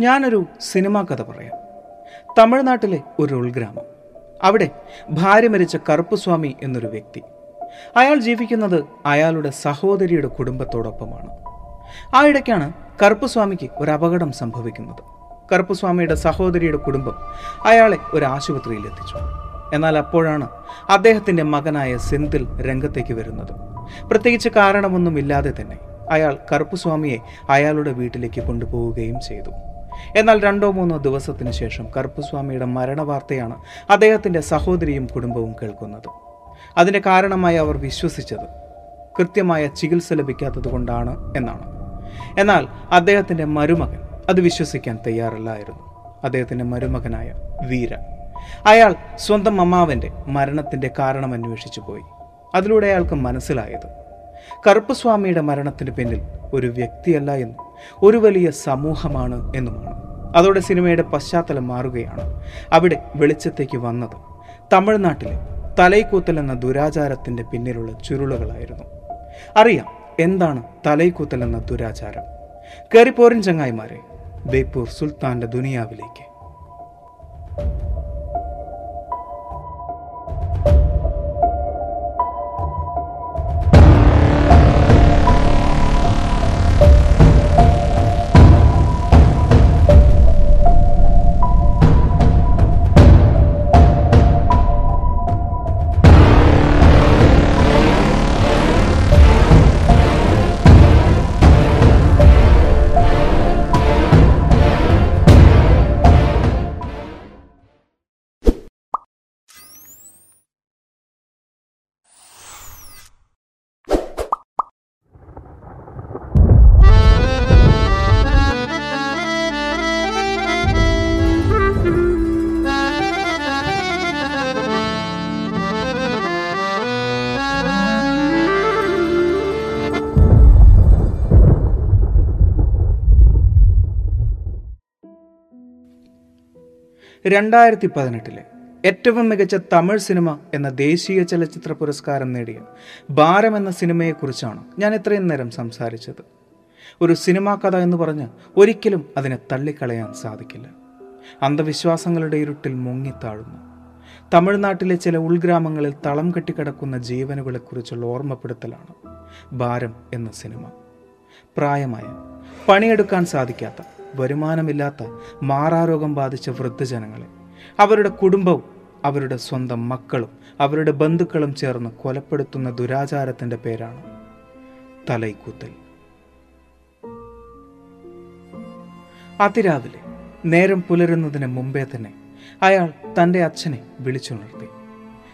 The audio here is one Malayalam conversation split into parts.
ഞാനൊരു സിനിമാ കഥ പറയാം. തമിഴ്നാട്ടിലെ ഒരു ഉൾഗ്രാമം. അവിടെ ഭാര്യ മരിച്ച കറുപ്പുസ്വാമി എന്നൊരു വ്യക്തി. അയാൾ ജീവിക്കുന്നത് അയാളുടെ സഹോദരിയുടെ കുടുംബത്തോടൊപ്പമാണ്. ആ ഇടയ്ക്കാണ് കറുപ്പുസ്വാമിക്ക് ഒരു അപകടം സംഭവിക്കുന്നത്. കറുപ്പുസ്വാമിയുടെ സഹോദരിയുടെ കുടുംബം അയാളെ ഒരു ആശുപത്രിയിൽ എത്തിച്ചു. എന്നാൽ അപ്പോഴാണ് അദ്ദേഹത്തിന്റെ മകനായ സെന്തിൽ രംഗത്തേക്ക് വരുന്നത്. പ്രത്യേകിച്ച് കാരണമൊന്നുമില്ലാതെ തന്നെ അയാൾ കറുപ്പുസ്വാമിയെ അയാളുടെ വീട്ടിലേക്ക് കൊണ്ടുപോവുകയും ചെയ്തു. എന്നാൽ രണ്ടോ മൂന്നോ ദിവസത്തിന് ശേഷം കറുപ്പുസ്വാമിയുടെ മരണവാർത്തയാണ് അദ്ദേഹത്തിന്റെ സഹോദരിയും കുടുംബവും കേൾക്കുന്നത്. അതിന്റെ കാരണമായി അവർ വിശ്വസിച്ചത് കൃത്യമായ ചികിത്സ ലഭിക്കാത്തത് കൊണ്ടാണ് എന്നാണ്. എന്നാൽ അദ്ദേഹത്തിന്റെ മരുമകൻ അത് വിശ്വസിക്കാൻ തയ്യാറല്ലായിരുന്നു. അദ്ദേഹത്തിന്റെ മരുമകനായ വീര. അയാൾ സ്വന്തം അമ്മാവന്റെ മരണത്തിന്റെ കാരണം അന്വേഷിച്ചു പോയി. അതിലൂടെ അയാൾക്ക് മനസ്സിലായത് കറുപ്പുസ്വാമിയുടെ മരണത്തിന് പിന്നിൽ ഒരു വ്യക്തിയല്ല എന്നും ഒരു വലിയ സമൂഹമാണ് എന്നുമാണ്. അതോടെ സിനിമയുടെ പശ്ചാത്തലം മാറുകയാണ്. അവിടെ വെളിച്ചത്തേക്ക് വന്നത് തമിഴ്നാട്ടിലെ തലൈക്കൂത്തൽ എന്ന ദുരാചാരത്തിന്റെ പിന്നിലുള്ള ചുരുളുകളായിരുന്നു. അറിയാം എന്താണ് തലൈക്കൂത്തൽ എന്ന ദുരാചാരം. കയറിപ്പോരൻ ചങ്ങായിമാരെ ബേപ്പൂർ സുൽത്താന്റെ ദുനിയാവിലേക്ക്. രണ്ടായിരത്തി പതിനെട്ടിലെ ഏറ്റവും മികച്ച തമിഴ് സിനിമ എന്ന ദേശീയ ചലച്ചിത്ര പുരസ്കാരം നേടിയ ഭാരം എന്ന സിനിമയെക്കുറിച്ചാണ് ഞാൻ ഇത്രയും നേരം സംസാരിച്ചത്. ഒരു സിനിമാ കഥ എന്ന് പറഞ്ഞ് ഒരിക്കലും അതിനെ തള്ളിക്കളയാൻ സാധിക്കില്ല. അന്ധവിശ്വാസങ്ങളുടെ ഇരുട്ടിൽ മുങ്ങിത്താഴുന്നു. തമിഴ്നാട്ടിലെ ചില ഉൾഗ്രാമങ്ങളിൽ തളം കെട്ടിക്കിടക്കുന്ന ജീവനുകളെക്കുറിച്ചുള്ള ഓർമ്മപ്പെടുത്തലാണ് ഭാരം എന്ന സിനിമ. പ്രായമായ പണിയെടുക്കാൻ സാധിക്കാത്ത വരുമാനമില്ലാത്ത മാറാരോഗം ബാധിച്ച വൃദ്ധജനങ്ങളെ. അവരുടെ കുടുംബവും അവരുടെ സ്വന്തം മക്കളും അവരുടെ ബന്ധുക്കളും ചേർന്ന് കൊലപ്പെടുത്തുന്ന ദുരാചാരത്തിന്റെ പേരാണ് തലൈക്കൂത്തൽ. അതിരാവിലെ നേരം പുലരുന്നതിന് മുമ്പേ തന്നെ അയാൾ തന്റെ അച്ഛനെ വിളിച്ചുണർത്തി.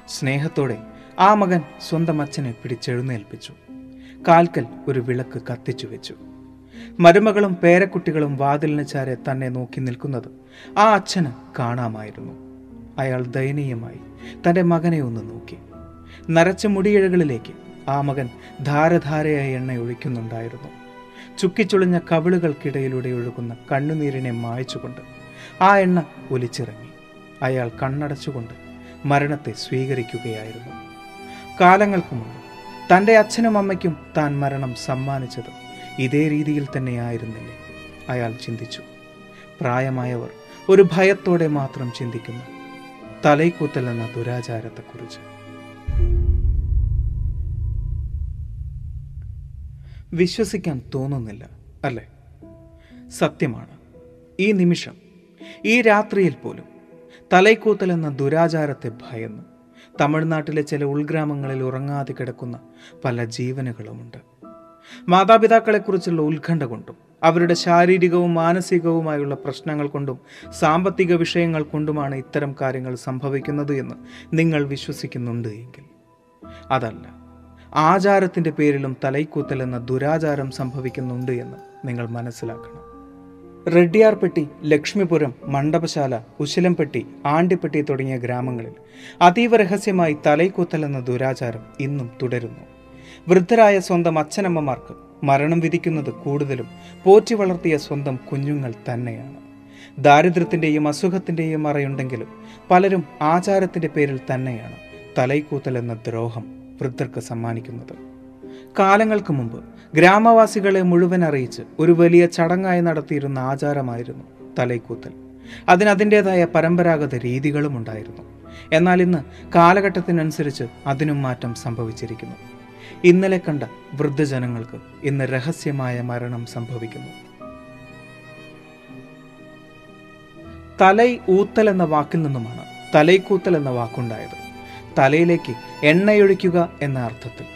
സ്നേഹത്തോടെ ആ മകൻ സ്വന്തം അച്ഛനെ പിടിച്ചെഴുന്നേൽപ്പിച്ചു. കാൽക്കൽ ഒരു വിളക്ക് കത്തിച്ചു വെച്ചു മരുമകളും പേരക്കുട്ടികളും വാതിലിന് ചാരെ തന്നെ നോക്കി നിൽക്കുന്നത് ആ അച്ഛന് കാണാമായിരുന്നു. അയാൾ ദയനീയമായി തന്റെ മകനെ ഒന്ന് നോക്കി. നരച്ച മുടിയിഴകളിലേക്ക് ആ മകൻ ധാരധാരയായി എണ്ണ ഒഴിക്കുന്നുണ്ടായിരുന്നു. ചുക്കിച്ചുളിഞ്ഞ കവിളുകൾക്കിടയിലൂടെ ഒഴുകുന്ന കണ്ണുനീരിനെ മായച്ചുകൊണ്ട് ആ എണ്ണ ഒലിച്ചിറങ്ങി. അയാൾ കണ്ണടച്ചുകൊണ്ട് മരണത്തെ സ്വീകരിക്കുകയായിരുന്നു. കാലങ്ങൾക്ക് മുമ്പ് തന്റെ അച്ഛനും അമ്മയ്ക്കും താൻ മരണം സമ്മാനിച്ചത് ഇതേ രീതിയിൽ തന്നെയായിരുന്നില്ലേ? അയാൾ ചിന്തിച്ചു. പ്രായമായവർ ഒരു ഭയത്തോടെ മാത്രം ചിന്തിക്കുന്നു. തലൈക്കൂത്തൽ എന്ന ദുരാചാരത്തെക്കുറിച്ച്. വിശ്വസിക്കാൻ തോന്നുന്നില്ല അല്ലേ? സത്യമാണ്. ഈ നിമിഷം ഈ രാത്രിയിൽ പോലും തലൈക്കൂത്തൽ എന്ന ദുരാചാരത്തെ ഭയന്ന് തമിഴ്നാട്ടിലെ ചില ഉൾഗ്രാമങ്ങളിൽ ഉറങ്ങാതെ കിടക്കുന്ന പല ജീവനുകളുമുണ്ട്. മാതാപിതാക്കളെക്കുറിച്ചുള്ള ഉത്കണ്ഠ കൊണ്ടും അവരുടെ ശാരീരികവും മാനസികവുമായുള്ള പ്രശ്നങ്ങൾ കൊണ്ടും സാമ്പത്തിക വിഷയങ്ങൾ കൊണ്ടുമാണ് ഇത്തരം കാര്യങ്ങൾ സംഭവിക്കുന്നത് എന്ന് നിങ്ങൾ വിശ്വസിക്കുന്നുണ്ട് എങ്കിൽ. അതല്ല ആചാരത്തിന്റെ പേരിലും തലൈക്കൂത്തൽ എന്ന ദുരാചാരം സംഭവിക്കുന്നുണ്ട് എന്ന് നിങ്ങൾ മനസ്സിലാക്കണം. റെഡ്ഡിയാർപ്പെട്ടി ലക്ഷ്മിപുരം മണ്ഡപശാല ഉശിലംപെട്ടി ആണ്ടിപ്പെട്ടി തുടങ്ങിയ ഗ്രാമങ്ങളിൽ അതീവ രഹസ്യമായി തലൈക്കൂത്തൽ എന്ന ദുരാചാരം ഇന്നും തുടരുന്നു. വൃദ്ധരായ സ്വന്തം അച്ഛനമ്മമാർക്ക് മരണം വിധിക്കുന്നത് കൂടുതലും പോറ്റി വളർത്തിയ സ്വന്തം കുഞ്ഞുങ്ങൾ തന്നെയാണ്. ദാരിദ്ര്യത്തിന്റെയും അസുഖത്തിന്റെയും മറയുണ്ടെങ്കിലും പലരും ആചാരത്തിന്റെ പേരിൽ തന്നെയാണ് തലൈക്കൂത്തൽ എന്ന ദ്രോഹം വൃദ്ധർക്ക് സമ്മാനിക്കുന്നത്. കാലങ്ങൾക്ക് മുമ്പ് ഗ്രാമവാസികളെ മുഴുവൻ അറിയിച്ച് ഒരു വലിയ ചടങ്ങായി നടത്തിയിരുന്ന ആചാരമായിരുന്നു തലൈക്കൂത്തൽ. അതിനതിന്റെതായ പരമ്പരാഗത രീതികളും ഉണ്ടായിരുന്നു എന്നാൽ ഇന്ന് കാലഘട്ടത്തിനനുസരിച്ച് അതിനും മാറ്റം സംഭവിച്ചിരിക്കുന്നു. ഇന്നലെ കണ്ട വൃദ്ധജനങ്ങൾക്ക് ഇന്ന് രഹസ്യമായ മരണം സംഭവിക്കുന്നു. തലൈ ഊത്തൽ എന്ന വാക്കിൽ നിന്നുമാണ് തലൈക്കൂത്തൽ എന്ന വാക്കുണ്ടായത്. തലയിലേക്ക് എണ്ണയൊഴിക്കുക എന്ന അർത്ഥത്തിൽ.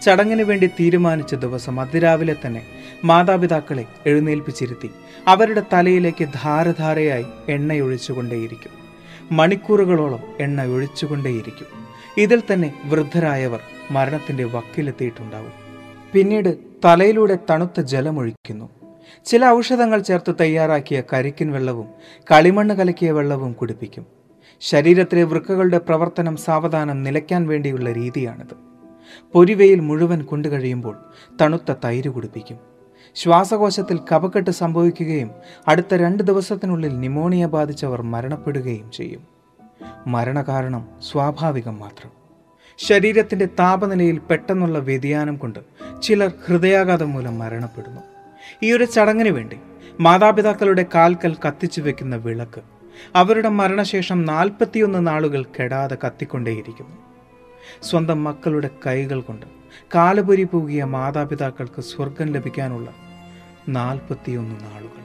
ചടങ്ങിന് വേണ്ടി തീരുമാനിച്ച ദിവസം അതിരാവിലെ തന്നെ മാതാപിതാക്കളെ എഴുന്നേൽപ്പിച്ചിരുത്തി അവരുടെ തലയിലേക്ക് ധാരധാരയായി എണ്ണയൊഴിച്ചുകൊണ്ടേയിരിക്കും. മണിക്കൂറുകളോളം എണ്ണ ഒഴിച്ചുകൊണ്ടേയിരിക്കും ഇതിൽ തന്നെ വൃദ്ധരായവർ മരണത്തിന്റെ വക്കിലെത്തിയിട്ടുണ്ടാവും. പിന്നീട് തലയിലൂടെ തണുത്ത ജലമൊഴിക്കുന്നു. ചില ഔഷധങ്ങൾ ചേർത്ത് തയ്യാറാക്കിയ കരിക്കിൻ വെള്ളവും കളിമണ്ണ് കലക്കിയ വെള്ളവും കുടിപ്പിക്കും. ശരീരത്തിലെ വൃക്കകളുടെ പ്രവർത്തനം സാവധാനം നിലയ്ക്കാൻ വേണ്ടിയുള്ള രീതിയാണിത്. പൊരിവയിൽ മുഴുവൻ കൊണ്ടുകഴിയുമ്പോൾ തണുത്ത തൈര് കുടിപ്പിക്കും. ശ്വാസകോശത്തിൽ കപക്കെട്ട് സംഭവിക്കുകയും അടുത്ത രണ്ട് ദിവസത്തിനുള്ളിൽ നിമോണിയ ബാധിച്ചവർ മരണപ്പെടുകയും ചെയ്യും. മരണകാരണം സ്വാഭാവികം മാത്രം. ശരീരത്തിന്റെ താപനിലയിൽ പെട്ടെന്നുള്ള വ്യതിയാനം കൊണ്ട് ചിലർ ഹൃദയാഘാതം മൂലം മരണപ്പെടുന്നു. ഈ ഒരു ചടങ്ങിന് വേണ്ടി മാതാപിതാക്കളുടെ കാൽക്കൽ കത്തിച്ചു വെക്കുന്ന വിളക്ക് അവരുടെ മരണശേഷം നാൽപ്പത്തിയൊന്ന് നാളുകൾ കെടാതെ കത്തിക്കൊണ്ടേയിരിക്കുന്നു. സ്വന്തം മക്കളുടെ കൈകൾ കൊണ്ട് കാലപുരി പൂകിയ മാതാപിതാക്കൾക്ക് സ്വർഗം ലഭിക്കാനുള്ള നാൽപ്പത്തിയൊന്ന് നാളുകൾ.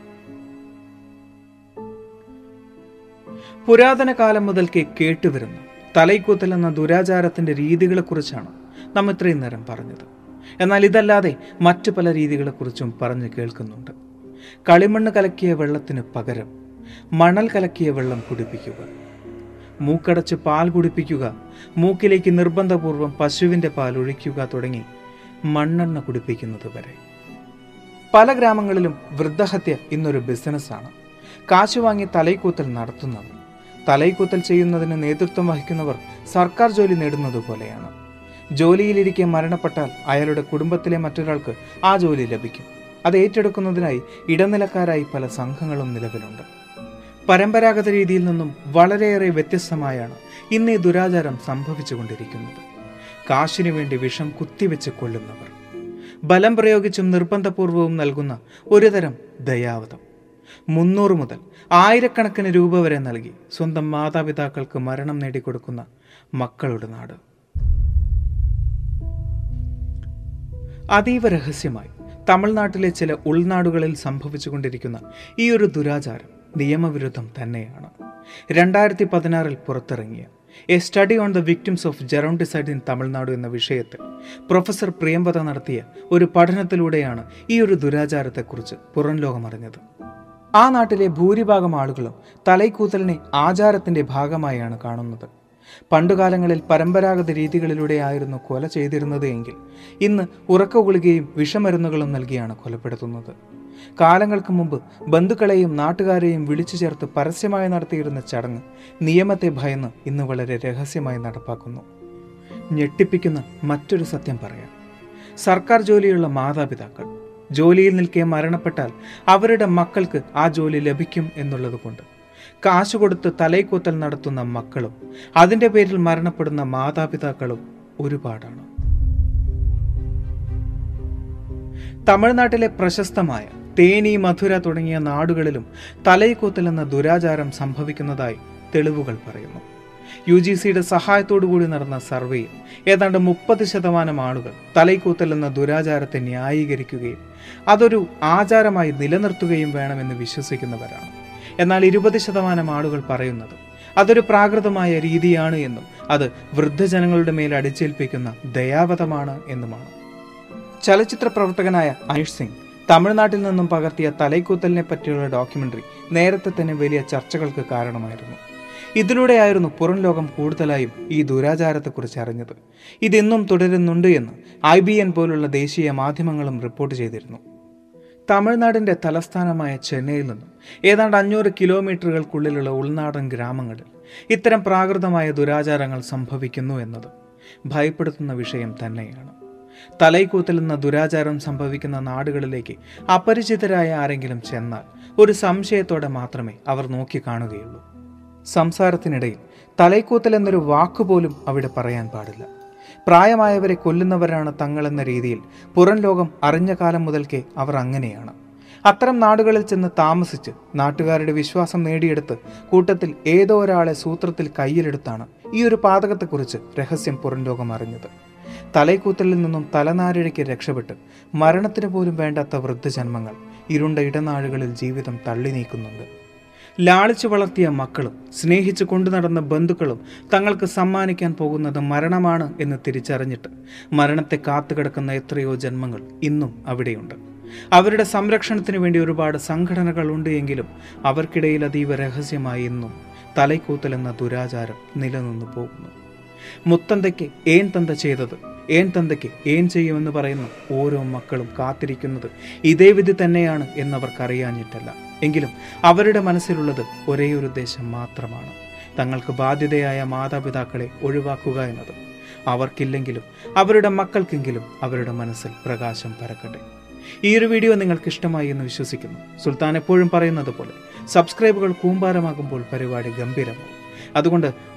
പുരാതന കാലം മുതൽക്കേ കേട്ടുവരുന്ന. തലൈക്കൂത്തൽ എന്ന ദുരാചാരത്തിന്റെ രീതികളെക്കുറിച്ചാണ് നാം ഇത്രയും നേരം പറഞ്ഞത്. എന്നാൽ ഇതല്ലാതെ മറ്റു പല രീതികളെക്കുറിച്ചും പറഞ്ഞു കേൾക്കുന്നുണ്ട്. കളിമണ്ണ് കലക്കിയ വെള്ളത്തിന് പകരം മണൽ കലക്കിയ വെള്ളം കുടിപ്പിക്കുക. മൂക്കടച്ച് പാൽ കുടിപ്പിക്കുക. മൂക്കിലേക്ക് നിർബന്ധപൂർവം പശുവിന്റെ പാൽ ഒഴിക്കുക തുടങ്ങി മണ്ണെണ്ണ കുടിപ്പിക്കുന്നത് വരെ. പല ഗ്രാമങ്ങളിലും വൃദ്ധഹത്യ ഇന്നൊരു ബിസിനസ്സാണ് കാശ് വാങ്ങി തലൈക്കൂത്തൽ നടത്തുന്നത് തലൈക്കൂത്തൽ ചെയ്യുന്നതിന് നേതൃത്വം വഹിക്കുന്നവർ സർക്കാർ ജോലി നേടുന്നത് പോലെയാണ്. ജോലിയിലിരിക്കെ മരണപ്പെട്ടാൽ അയാളുടെ കുടുംബത്തിലെ മറ്റൊരാൾക്ക് ആ ജോലി ലഭിക്കും. അത് ഏറ്റെടുക്കുന്നതിനായി ഇടനിലക്കാരായി പല സംഘങ്ങളും നിലവിലുണ്ട്. പരമ്പരാഗത രീതിയിൽ നിന്നും വളരെയേറെ വ്യത്യസ്തമായാണ് ഇന്ന് ഈ ദുരാചാരം സംഭവിച്ചുകൊണ്ടിരിക്കുന്നത്. കാശിനു വേണ്ടി വിഷം കുത്തിവെച്ച് കൊല്ലുന്നവർ. ബലം പ്രയോഗിച്ചും നിർബന്ധപൂർവവും നൽകുന്ന ഒരുതരം ദയാവതം. മുന്നൂറ് മുതൽ ആയിരക്കണക്കിന് രൂപ വരെ നൽകി സ്വന്തം മാതാപിതാക്കൾക്ക് മരണം നേടിക്കൊടുക്കുന്ന മക്കളുടെ നാട്. അതീവ രഹസ്യമായി തമിഴ്നാട്ടിലെ ചില ഉൾനാടുകളിൽ സംഭവിച്ചുകൊണ്ടിരിക്കുന്ന ഈ ഒരു ദുരാചാരം നിയമവിരുദ്ധം തന്നെയാണ്. രണ്ടായിരത്തി പതിനാറിൽ പുറത്തിറങ്ങിയ a study on the victims of gerontocide in Tamil Nadu എന്ന വിഷയത്തിൽ പ്രൊഫസർ പ്രിയംവത നടത്തിയ ഒരു പഠനത്തിലൂടെയാണ് ഈ ഒരു ദുരാചാരത്തെക്കുറിച്ച് പുറം ലോകമറിഞ്ഞത് ആ നാട്ടിലെ ഭൂരിഭാഗം ആളുകളും തലൈക്കൂത്തലിനെ ആചാരത്തിന്റെ ഭാഗമായാണ് കാണുന്നത്. പണ്ടുകാലങ്ങളിൽ പരമ്പരാഗത രീതികളിലൂടെയായിരുന്നു കൊല ചെയ്തിരുന്നത് എങ്കിൽ ഇന്ന് ഉറക്ക ഗുളികയും വിഷമരുന്നുകളും നൽകിയാണ് കൊലപ്പെടുത്തുന്നത്. കാലങ്ങൾക്ക് മുമ്പ് ബന്ധുക്കളെയും നാട്ടുകാരെയും വിളിച്ചു ചേർത്ത് പരസ്യമായി നടത്തിയിരുന്ന ചടങ്ങ് നിയമത്തെ ഭയന്ന് ഇന്ന് വളരെ രഹസ്യമായി നടപ്പാക്കുന്നു. ഞെട്ടിപ്പിക്കുന്ന മറ്റൊരു സത്യം പറയാം. സർക്കാർ ജോലിയുള്ള മാതാപിതാക്കൾ ജോലിയിൽ നിൽക്കെ മരണപ്പെട്ടാൽ അവരുടെ മക്കൾക്ക് ആ ജോലി ലഭിക്കും എന്നുള്ളത് കൊണ്ട് കാശ് കൊടുത്ത് തലൈക്കൂത്തൽ നടത്തുന്ന മക്കളും അതിന്റെ പേരിൽ മരണപ്പെടുന്ന മാതാപിതാക്കളും ഒരുപാടാണ്. തമിഴ്നാട്ടിലെ പ്രശസ്തമായ തേനി മധുര തുടങ്ങിയ നാടുകളിലും തലൈക്കൂത്തൽ എന്ന ദുരാചാരം സംഭവിക്കുന്നതായി തെളിവുകൾ പറയുന്നു. യു ജി സിയുടെ സഹായത്തോടുകൂടി നടന്ന സർവേയിൽ ഏതാണ്ട് മുപ്പത് ശതമാനം ആളുകൾ തലൈക്കൂത്തൽ എന്ന ദുരാചാരത്തെ ന്യായീകരിക്കുകയും അതൊരു ആചാരമായി നിലനിർത്തുകയും വേണമെന്ന് വിശ്വസിക്കുന്നവരാണ്. എന്നാൽ ഇരുപത് ശതമാനം ആളുകൾ പറയുന്നത് അതൊരു പ്രാകൃതമായ രീതിയാണ് എന്നും അത് വൃദ്ധജനങ്ങളുടെ മേൽ അടിച്ചേൽപ്പിക്കുന്ന ദയാവതമാണ് എന്നുമാണ്. ചലച്ചിത്ര പ്രവർത്തകനായ അനീഷ് സിംഗ് തമിഴ്നാട്ടിൽ നിന്നും പകർത്തിയ തലൈക്കൂത്തലിനെ പറ്റിയുള്ള ഡോക്യുമെന്ററി നേരത്തെ തന്നെ വലിയ ചർച്ചകൾക്ക് കാരണമായിരുന്നു. ഇതിലൂടെയായിരുന്നു പുറം ലോകം കൂടുതലായും ഈ ദുരാചാരത്തെക്കുറിച്ച് അറിഞ്ഞത്. ഇതെന്നും തുടരുന്നുണ്ട് എന്ന് ഐ ബി എൻ പോലുള്ള ദേശീയ മാധ്യമങ്ങളും റിപ്പോർട്ട് ചെയ്തിരുന്നു. തമിഴ്നാടിന്റെ തലസ്ഥാനമായ ചെന്നൈയിൽ നിന്നും ഏതാണ്ട് അഞ്ഞൂറ് കിലോമീറ്ററുകൾക്കുള്ളിലുള്ള ഉൾനാടൻ ഗ്രാമങ്ങളിൽ ഇത്തരം പ്രാകൃതമായ ദുരാചാരങ്ങൾ സംഭവിക്കുന്നു എന്നത് ഭയപ്പെടുത്തുന്ന വിഷയം തന്നെയാണ്. തലൈക്കൂത്തലെന്ന ദുരാചാരം സംഭവിക്കുന്ന നാടുകളിലേക്ക് അപരിചിതരായ ആരെങ്കിലും ചെന്നാൽ ഒരു സംശയത്തോടെ മാത്രമേ അവർ നോക്കിക്കാണുകയുള്ളൂ. സംസാരത്തിനിടയിൽ തലൈക്കൂത്തൽ എന്നൊരു വാക്കുപോലും അവിടെ പറയാൻ പാടില്ല. പ്രായമായവരെ കൊല്ലുന്നവരാണ് തങ്ങളെന്ന രീതിയിൽ പുറം ലോകം അറിഞ്ഞ കാലം മുതൽക്കേ അവർ അങ്ങനെയാണ്. അത്തരം നാടുകളിൽ ചെന്ന് താമസിച്ച് നാട്ടുകാരുടെ വിശ്വാസം നേടിയെടുത്ത് കൂട്ടത്തിൽ ഏതോ ഒരാളെ സൂത്രത്തിൽ കയ്യിലെടുത്താണ് ഈ ഒരു പാതകത്തെക്കുറിച്ച് രഹസ്യം പുറം ലോകം അറിഞ്ഞത്. തലൈക്കൂത്തലിൽ നിന്നും തലനാരിഴയ്ക്ക് രക്ഷപ്പെട്ട് മരണത്തിന് പോലും വേണ്ടാത്ത വൃദ്ധജന്മങ്ങൾ ഇരുണ്ട ഇടനാഴുകളിൽ ജീവിതം തള്ളി നീക്കുന്നുണ്ട് ലാളിച്ചു വളർത്തിയ മക്കളും സ്നേഹിച്ചു കൊണ്ടു നടന്ന ബന്ധുക്കളും തങ്ങൾക്ക് സമ്മാനിക്കാൻ പോകുന്നത് മരണമാണ് എന്ന് തിരിച്ചറിഞ്ഞിട്ട് മരണത്തെ കാത്തുകിടക്കുന്ന എത്രയോ ജന്മങ്ങൾ ഇന്നും അവിടെയുണ്ട്. അവരുടെ സംരക്ഷണത്തിന് വേണ്ടി ഒരുപാട് സംഘടനകൾ ഉണ്ട് എങ്കിലും അവർക്കിടയിൽ അതീവ രഹസ്യമായി ഇന്നും തലൈക്കൂത്തൽ എന്ന ദുരാചാരം നിലനിന്നു പോകുന്നു. മുത്തന്തയ്ക്ക് ഏൻ തന്ത ചെയ്തത് ഏൻ തന്തയ്ക്ക് ഏൻ ചെയ്യുമെന്ന് പറയുന്ന ഓരോ മക്കളും കാത്തിരിക്കുന്നത് ഇതേ വിധി തന്നെയാണ് എന്നവർക്കറിയാഞ്ഞിട്ടല്ല. എങ്കിലും അവരുടെ മനസ്സിലുള്ളത് ഒരേ ഒരു ഉദ്ദേശം മാത്രമാണ്. തങ്ങൾക്ക് ബാധ്യതയായ മാതാപിതാക്കളെ ഒഴിവാക്കുക എന്നത്. അവർക്കില്ലെങ്കിലും അവരുടെ മക്കൾക്കെങ്കിലും അവരുടെ മനസ്സിൽ പ്രകാശം പരക്കട്ടെ. ഈ ഒരു വീഡിയോ നിങ്ങൾക്ക് ഇഷ്ടമായി എന്ന് വിശ്വസിക്കുന്നു. സുൽത്താൻ എപ്പോഴും പറയുന്നത് പോലെ സബ്സ്ക്രൈബുകൾ കൂമ്പാരമാകുമ്പോൾ പരിപാടി ഗംഭീരമാവും അതുകൊണ്ട്